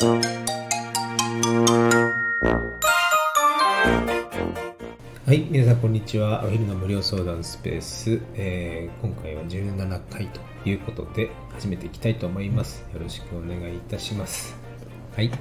はい、皆さんこんにちは。お昼の無料相談スペース、えー、今回は17回ということで始めていきたいと思います。よろしくお願いいたします。はい。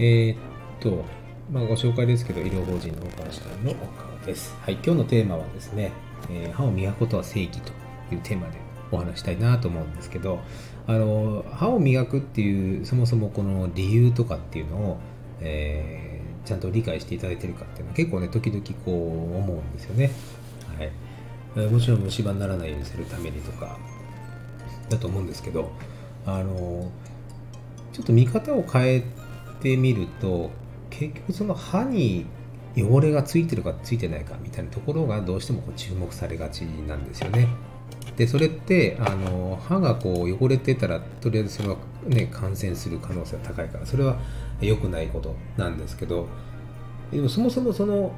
えー、っと、まあ、ご紹介ですけど、医療法人の岡社の岡です。はい、今日のテーマはですね、えー、歯を磨くことは正義というテーマでお話したいなと思うんですけど、あの、歯を磨くっていう、そもそもこの理由とかっていうのを、えー、ちゃんと理解していただいてるかっていうのは結構ね、時々こう思うんですよね。はい。もちろん虫歯にならないようにするためにとか、だと思うんですけど、あの、ちょっと見方を変えてみると、結局その歯に汚れがついてるかついてないかみたいなところがどうしてもこう注目されがちなんですよね。でそれってあの歯がこう汚れてたらとりあえずそれは、ね、感染する可能性が高いからそれは良くないことなんですけどでもそもそもその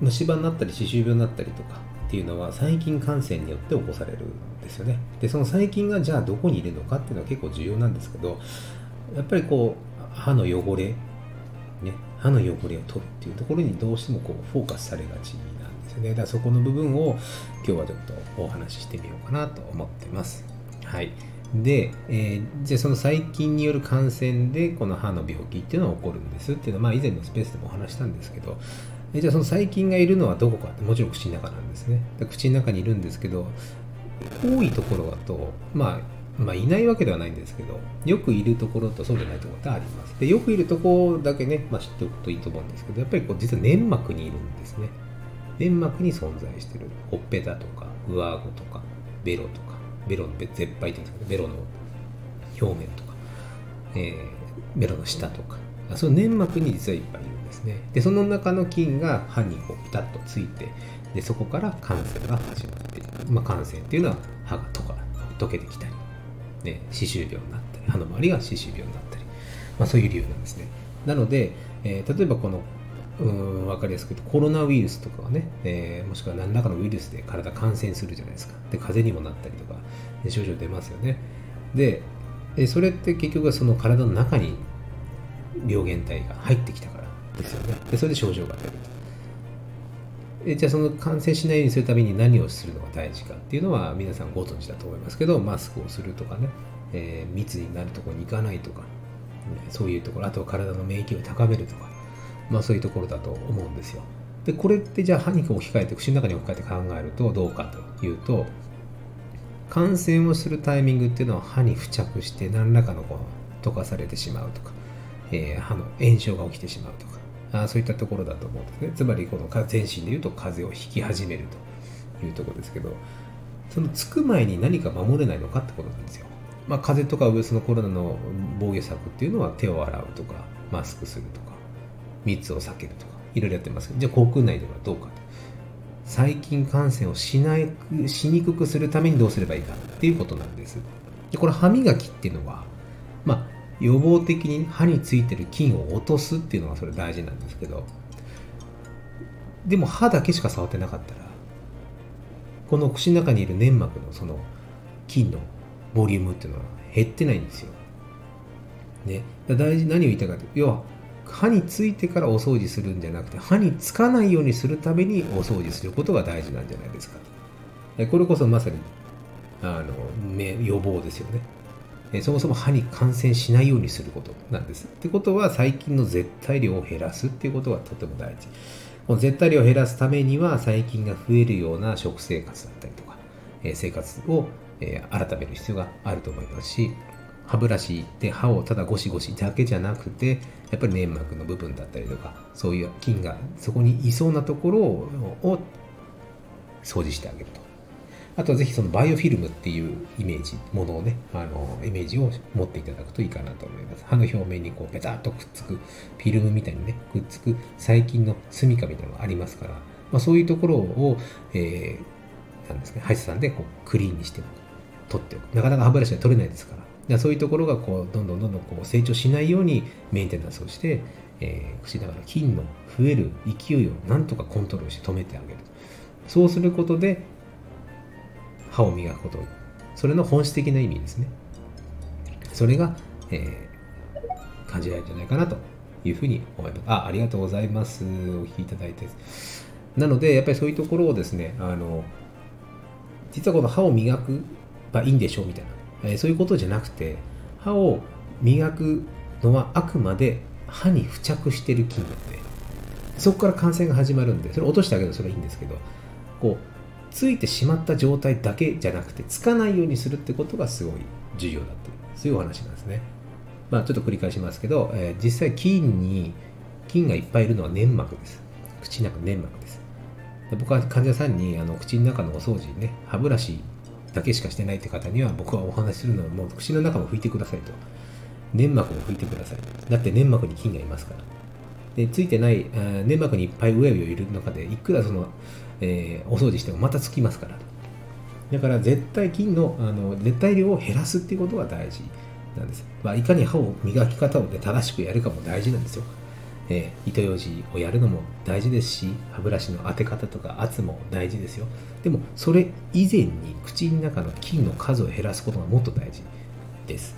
虫歯になったり歯周病になったりとかっていうのは細菌感染によって起こされるんですよね。でその細菌がじゃあどこにいるのかっていうのは結構重要なんですけどやっぱりこう歯の汚れね歯の汚れを取るっていうところにどうしてもこうフォーカスされがちなんですねだそこの部分を今日はちょっとお話ししてみようかなと思ってますはいで、えー、じゃあその細菌による感染でこの歯の病気っていうのは起こるんですっていうのは、まあ、以前のスペースでもお話したんですけどじゃあその細菌がいるのはどこかってもちろん口の中なんですね口の中にいるんですけど多いところだとまあまあ、いないわけではないんですけど、よくいるところとそうじゃないところってあります。で、よくいるところだけね、まあ、知っておくといいと思うんですけど、やっぱりこう実は粘膜にいるんですね。粘膜に存在してる。ほっぺたとか、上顎とか、ベロとか、ベロの絶背って言うんですけど、ベロの表面とか、えー、ベロの下とか、その粘膜に実はいっぱいいるんですね。で、その中の菌が歯にこうピタッとついて、でそこから感染が始まっている。まあ、感染っていうのは歯が溶けてきたり、ね、歯周病になったり歯の周りが歯周病になったり、まあ、そういう理由なんですねなので、えー、例えばこのうん分かりやすく言うとコロナウイルスとかはね、えー、もしくは何らかのウイルスで体感染するじゃないですか。で風邪にもなったりとか症状出ますよね。でそれって結局はその体の中に病原体が入ってきたからですよね。でそれで症状が出ると。えじゃあその感染しないようにするために何をするのが大事かっていうのは皆さんご存知だと思いますけどマスクをするとかね、えー、密になるところに行かないとか、そういうところ。あとは体の免疫を高めるとか、まあ、そういうところだと思うんですよ。でこれってじゃあ歯に置き換えて口の中に置き換えて考えるとどうかというと感染をするタイミングっていうのは歯に付着して何らかのこう溶かされてしまうとか、えー、歯の炎症が起きてしまうとかあそういったところだと思うんですね。つまりこの全身でいうと風邪をひき始めるというところですけどそのつく前に何か守れないのかってことなんですよ、まあ、風邪とかウイルスのコロナの防御策っていうのは手を洗うとかマスクするとか密を避けるとかいろいろやってますけどじゃあ口腔内ではどうかと。細菌感染をしないしにくくするためにどうすればいいかっていうことなんです。でこれ歯磨きっていうのはまあ予防的に歯についてる菌を落とすっていうのがそれ大事なんですけどでも歯だけしか触ってなかったらこの口の中にいる粘膜のその菌のボリュームっていうのは減ってないんですよ。ね、大事何を言いたいかというと要は歯についてからお掃除するんじゃなくて歯につかないようにするためにお掃除することが大事なんじゃないですかこれこそまさにあの予防ですよねそもそも歯に感染しないようにすることなんです。ってことは細菌の絶対量を減らすっていうことがとても大事。この絶対量を減らすためには細菌が増えるような食生活だったりとか、生活を、改める必要があると思いますし、歯ブラシで歯をただゴシゴシだけじゃなくて、やっぱり粘膜の部分だったりとか、そういう菌がそこにいそうなところを掃除してあげると。あとはぜひそのバイオフィルムっていうイメージ、ものをね、あの、イメージを持っていただくといいかなと思います。歯の表面にこうペタッとくっつく、フィルムみたいにね、くっつく細菌の住みかみたいなのがありますから、まあ、そういうところを、えー、なんですか、歯医者さんでこうクリーンにして取っておく。なかなか歯ブラシは取れないですから。そういうところがこうどんどんどんどんこう成長しないようにメンテナンスをして、えー、口の中の菌の増える勢いをなんとかコントロールして止めてあげる。そうすることで歯を磨くことそれの本質的な意味ですねそれが、えー、感じられるんじゃないかなというふうに思います。あ、ありがとうございます。お聞きいただいて。なので、やっぱりそういうところをですね、あの、実はこの歯を磨くばいいんでしょうみたいな、え、そういうことじゃなくて、歯を磨くのはあくまで歯に付着している菌なので、そこから感染が始まるんで、それ落としてあげるとそれはいいんですけど、こう、ついてしまった状態だけじゃなくて、つかないようにするってことがすごい重要だという、そういうお話なんですね。まあ、ちょっと繰り返しますけど、えー、実際菌に菌がいっぱいいるのは粘膜です。口の中粘膜です。で僕は患者さんにあの口の中のお掃除ね歯ブラシだけしかしてないって方には僕はお話しするのはもう口の中も拭いてくださいと粘膜も拭いてくださいだって粘膜に菌がいますからでついてない粘膜にいっぱいうやうやいる中でいくらその、えー、お掃除してもまたつきますからだから絶対菌のあの絶対量を減らすっていうことが大事なんです。まあ、いかに歯を磨き方を、ね、正しくやるかも大事なんですよ。えー、糸ようじをやるのも大事ですし、歯ブラシの当て方とか圧も大事ですよ。でも、それ以前に口の中の菌の数を減らすことがもっと大事です。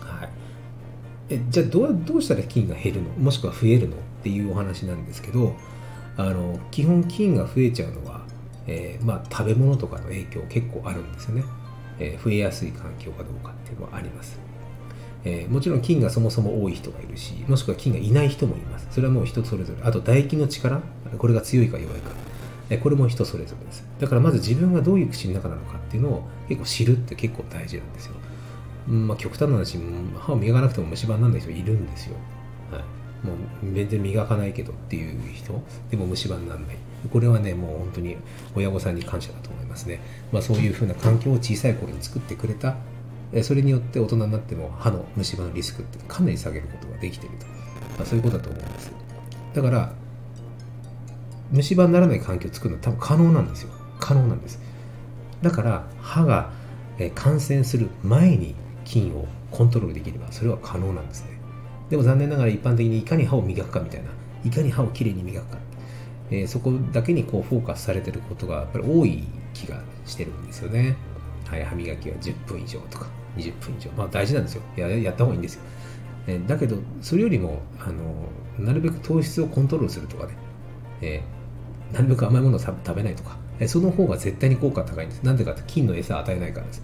はい。えじゃあどう、どうしたら菌が減るの？もしくは増えるのっていうお話なんですけど、あの、基本菌が増えちゃうのは、えー、まあ、食べ物とかの影響結構あるんですよね。えー、増えやすい環境かどうかっていうのはあります。えー、もちろん菌がそもそも多い人がいるし、もしくは菌がいない人もいます。それはもう人それぞれ。あと唾液の力、これが強いか弱いか。えこれも人それぞれです。だからまず自分がどういう口の中なのかっていうのを結構知るって結構大事なんですよ。まあ、極端な話、歯を磨かなくても虫歯にならない人いるんですよ。はい、もう全然磨かないけどっていう人、でも虫歯にならない。これはね、もう本当に親御さんに感謝だと思いますね。まあ、そういうふうな環境を小さい頃に作ってくれた、それによって大人になっても歯の虫歯のリスクってかなり下げることができていると。まあ、そういうことだと思うんです。だから、虫歯にならない環境を作るのは多分可能なんですよ。可能なんです。だから、歯が感染する前に菌をコントロールできれば、それは可能なんですね。でも残念ながら一般的にいかに歯を磨くかみたいな、いかに歯をきれいに磨くかえー、そこだけにこうフォーカスされてることがやっぱり多い気がしてるんですよね。はい、歯磨きは10分以上とか20分以上。まあ大事なんですよ。ややった方がいいんですよ。えー、だけど、それよりも、あの、なるべく糖質をコントロールするとかね、えー、なるべく甘いものを食べないとか、えー、その方が絶対に効果が高いんです。なんでかって菌の餌を与えないからです。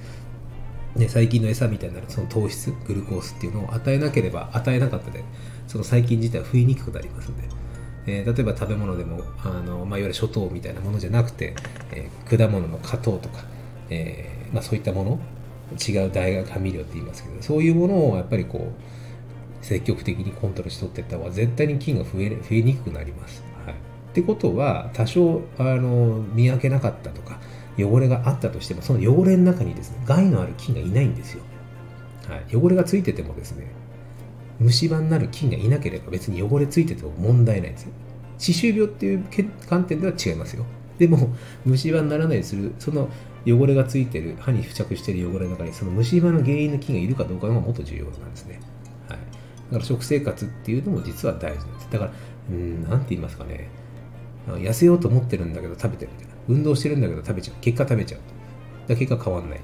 ね、細菌の餌みたいになるその糖質、グルコースっていうのを与えなければ、与えなかったで、その細菌自体は増えにくくなりますんで。えー、例えば食べ物でもあの、まあ、いわゆる諸糖みたいなものじゃなくて、えー、果物の果糖とか、えーまあ、そういったもの違う大学甘味料って言いますけどそういうものをやっぱりこう積極的にコントロールしとっていった方が絶対に菌が増え増えにくくなります。はい、ってことは多少あの見分けなかったとか汚れがあったとしてもその汚れの中にですね害のある菌がいないんですよ。はい、汚れがついててもですね虫歯になる菌がいなければ別に汚れついてても問題ないんです歯周病っていう観点では違いますよでも虫歯にならないようにするその汚れがついてる歯に付着してる汚れの中にその虫歯の原因の菌がいるかどうかがもっと重要なんですね、はい、だから食生活っていうのも実は大事なんです。だからうん何て言いますかね。痩せようと思ってるんだけど食べてるみたいな。運動してるんだけど食べちゃう。結果食べちゃうだ結果変わんない。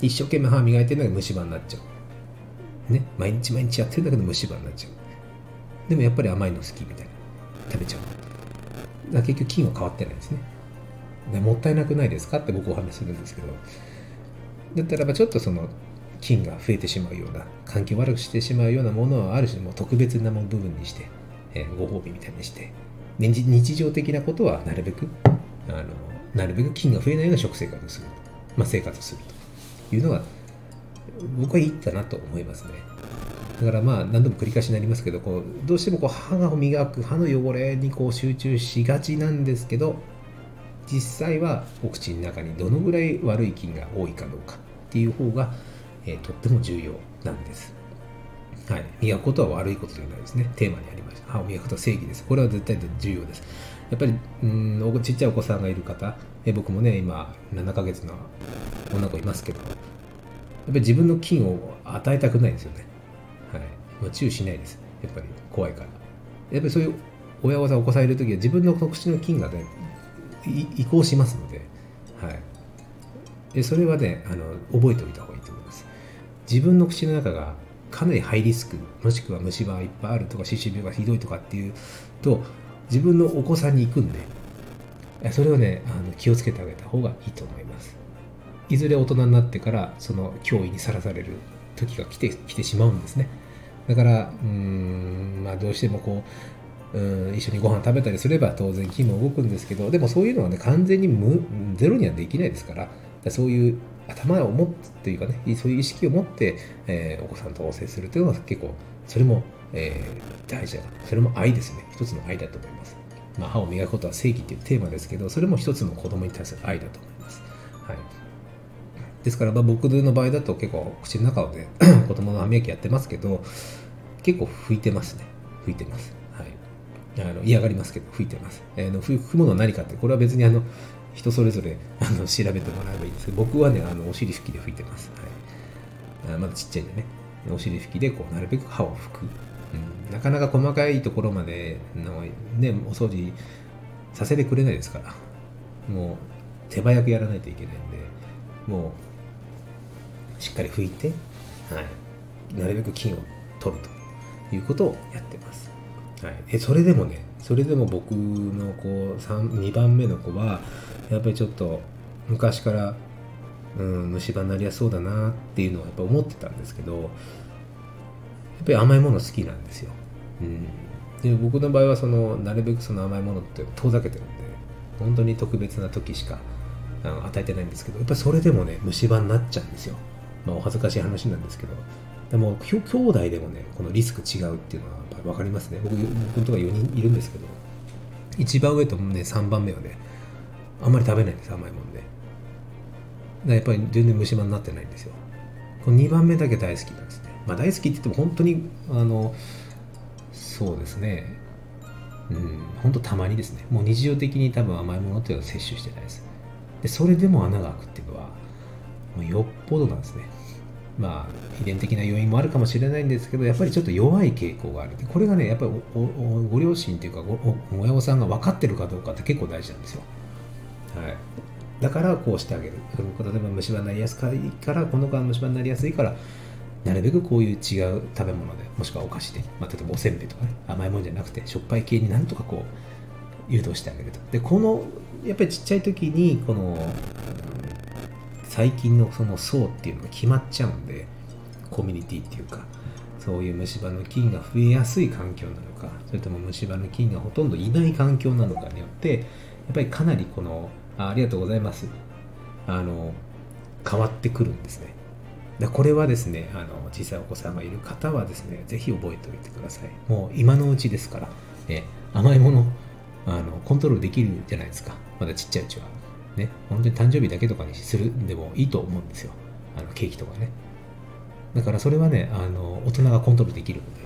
一生懸命歯磨いてるんだけど虫歯になっちゃう。ね、毎日毎日やってるんだけど虫歯になっちゃう。でもやっぱり甘いの好きみたいな。食べちゃう。だ結局菌は変わってないですね。でもったいなくないですか？って僕お話しするんですけど、だったらばちょっとその菌が増えてしまうような、環境悪くしてしまうようなものはある種もう特別な部分にして、えー、ご褒美みたいにして、日常的なことはなるべく、あのなるべく菌が増えないような食生活をする。まあ、生活をするというのが僕はいいかなと思いますね。だからまあ何度も繰り返しになりますけどこうどうしてもこう歯が磨く歯の汚れにこう集中しがちなんですけど実際はお口の中にどのぐらい悪い菌が多いかどうかっていう方が、えー、とっても重要なんです。はい、磨くことは悪いことではないですね。テーマにありました。歯を磨くことは正義です。これは絶対重要です。やっぱりうんちっちゃいお子さんがいる方、え僕もね今7ヶ月の女の子いますけどやっぱり自分の菌を与えたくないですよね。まあ、注意しないです。やっぱり怖いから。やっぱりそういう親御さんお子さんいる時は自分の特殊の菌がね、移行しますので、はい。でそれはね、あの、覚えておいた方がいいと思います。自分の口の中がかなりハイリスクもしくは虫歯がいっぱいあるとか歯周病がひどいとかっていうと自分のお子さんに行くんでそれをねあの気をつけてあげた方がいいと思いますいずれ大人になってからその脅威にさらされる時が来て来てしまうんですねだからうんまあどうしてもこううん一緒にご飯食べたりすれば当然気も動くんですけどでもそういうのはね完全に無ゼロにはできないですからそういう頭を持ってというかねそういう意識を持って、えー、お子さんと接するというのは結構それも、えー、大事だそれも愛ですね。一つの愛だと思います。まあ、歯を磨くことは正義っていうテーマですけどそれも一つの子供に対する愛だと思います、ですから、まあ、僕の場合だと結構口の中で 子供の歯磨きやってますけど結構拭いてますね。拭いてます。はい。あの嫌がりますけど拭いてます、えー、の拭くものは何かってこれは別にあの人それぞれあの調べてもらえばいいんですけど僕はねあのお尻拭きで拭いてます、はい、あまだちっちゃいんでね。お尻拭きでこうなるべく歯を拭く。うん、なかなか細かいところまでの、ね、お掃除させてくれないですから。もう手早くやらないといけないんでもうしっかり拭いて、はい、なるべく菌を取るということをやってます、はい、えそれでもねそれでも僕の子2番目の子はやっぱりちょっと昔から、うん、虫歯になりやすそうだなっていうのはやっぱ思ってたんですけどやっぱり甘いもの好きなんですよ。うん、で僕の場合はそのなるべくその甘いものって遠ざけてるんで本当に特別な時しかあの与えてないんですけどやっぱりそれでもね虫歯になっちゃうんですよ。まあ、お恥ずかしい話なんですけどでも兄弟でもねこのリスク違うっていうのはやっぱり分かりますね。僕僕とか4人いるんですけど一番上ともね3番目はねあんまり食べないんです甘いもんでやっぱり全然虫歯になってないんですよ。この2番目だけ大好きなんですね。まあ、大好きって言っても本当にあのそうですね。うん本当たまにですね。もう日常的に多分甘いものっていうのは摂取してないです。でそれでも穴が開くっていうのはよっぽどなんですね。まあ遺伝的な要因もあるかもしれないんですけどやっぱりちょっと弱い傾向がある。これがねやっぱりご両親っていうかご親御さんが分かってるかどうかって結構大事なんですよ。はい。だからこうしてあげる。例えば虫歯になりやすいからこの子は虫歯になりやすいからなるべくこういう違う食べ物でもしくはお菓子で、まあ、例えばおせんべいとかね甘いものじゃなくてしょっぱい系になんとかこう誘導してあげると。でこのやっぱりちっちゃい時にこの最近のその層っていうのが決まっちゃうんでコミュニティっていうかそういう虫歯の菌が増えやすい環境なのかそれとも虫歯の菌がほとんどいない環境なのかによってやっぱりかなりこのあありがとうございますあの変わってくるんですね。でこれはですねあの小さいお子さんがいる方はですねぜひ覚えておいてください。もう今のうちですから、え甘いものあのコントロールできるじゃないですか。まだちっちゃいうちは。ね本当に誕生日だけとかにするんでもいいと思うんですよ。あのケーキとかね。だからそれはねあの大人がコントロールできるので、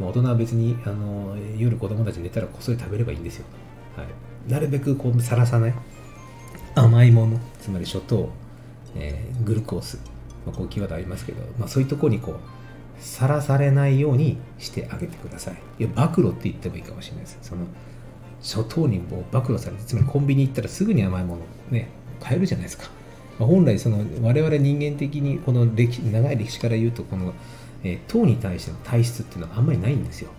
まあ、大人は別にあの夜子供たち寝たらこっそり食べればいいんですよ、はい、なるべくこうさらさない。甘いものつまり諸糖、えー、グルコース。まあ、こうキーワードありますけど、まあ、そういうところにこうさらされないようにしてあげてください。いや暴露って言ってもいいかもしれないです。その初頭にもう暴露されてつまりコンビニ行ったらすぐに甘いものね買えるじゃないですか、まあ、本来その我々人間的にこの歴長い歴史から言うとこの、えー、糖に対しての体質っていうのはあんまりないんですよ。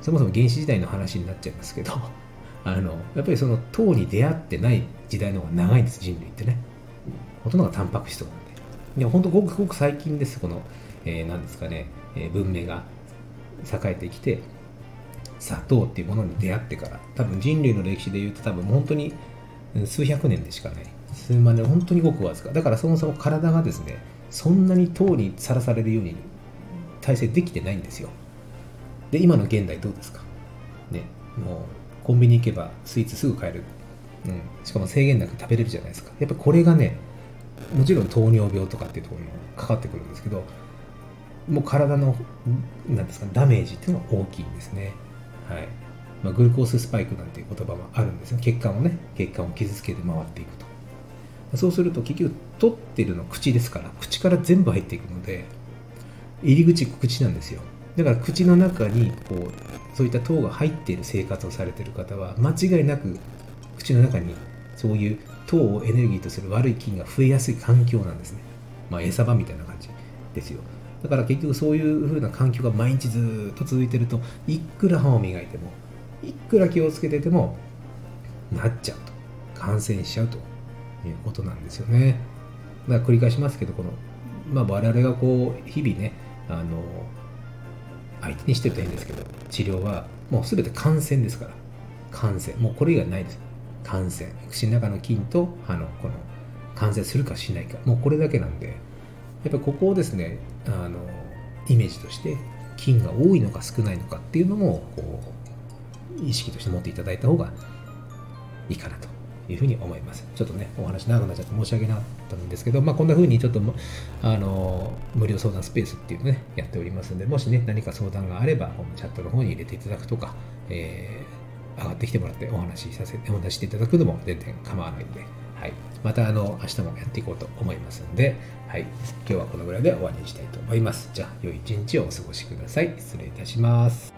そもそも原始時代の話になっちゃいますけど あのやっぱりその糖に出会ってない時代の方が長いんです人類ってね。ほとんどがタンパク質とかいや本当ごくごく最近です、この、えー、なんですかね、えー、文明が栄えてきて、砂糖っていうものに出会ってから、多分人類の歴史で言うと多分本当に数百年でしかない。数万年、本当にごくわずか。だからそもそも体がですね、そんなに糖にさらされるように体制できてないんですよ。で、今の現代どうですか？ね、もうコンビニ行けばスイーツすぐ買える。うん、しかも制限なく食べれるじゃないですか。やっぱこれがね、もちろん糖尿病とかっていうところにもかかってくるんですけどもう体のなんですかダメージっていうのは大きいんですねはいまあ、グルコーススパイクなんていう言葉もあるんですよ血管をね血管を傷つけて回っていくとそうすると結局取ってるの口ですから口から全部入っていくので入り口口なんですよだから口の中にこうそういった糖が入っている生活をされている方は間違いなく口の中にそういう糖をエネルギーとする悪い菌が増えやすい環境なんですね。まあ、餌場みたいな感じですよ。だから結局そういう風な環境が毎日ずっと続いてるといくら歯を磨いてもいくら気をつけててもなっちゃうと。感染しちゃうということなんですよね。だから繰り返しますけどこの、まあ、我々がこう日々ねあの相手にしてると変ですけど治療はもう全て感染ですから。感染。もうこれ以外ないです。感染。口の中の菌と歯のこの感染するかしないか。もうこれだけなんで。やっぱここをですねあのイメージとして菌が多いのか少ないのかっていうのもこう意識として持っていただいた方がいいかなというふうに思います。ちょっとね、お話長くなっちゃって申し訳なかったんですけど、まあ、こんなふうにちょっとあの無料相談スペースっていうのね、やっておりますので、もしね、何か相談があれば、このチャットの方に入れていただくとか、えー、上がってきてもらってお話しさせて、お話していただくのも全然構わないので、また、あの、明日もやっていこうと思いますので、はい。今日はこのぐらいで終わりにしたいと思います。じゃあ、良い一日をお過ごしください。失礼いたします。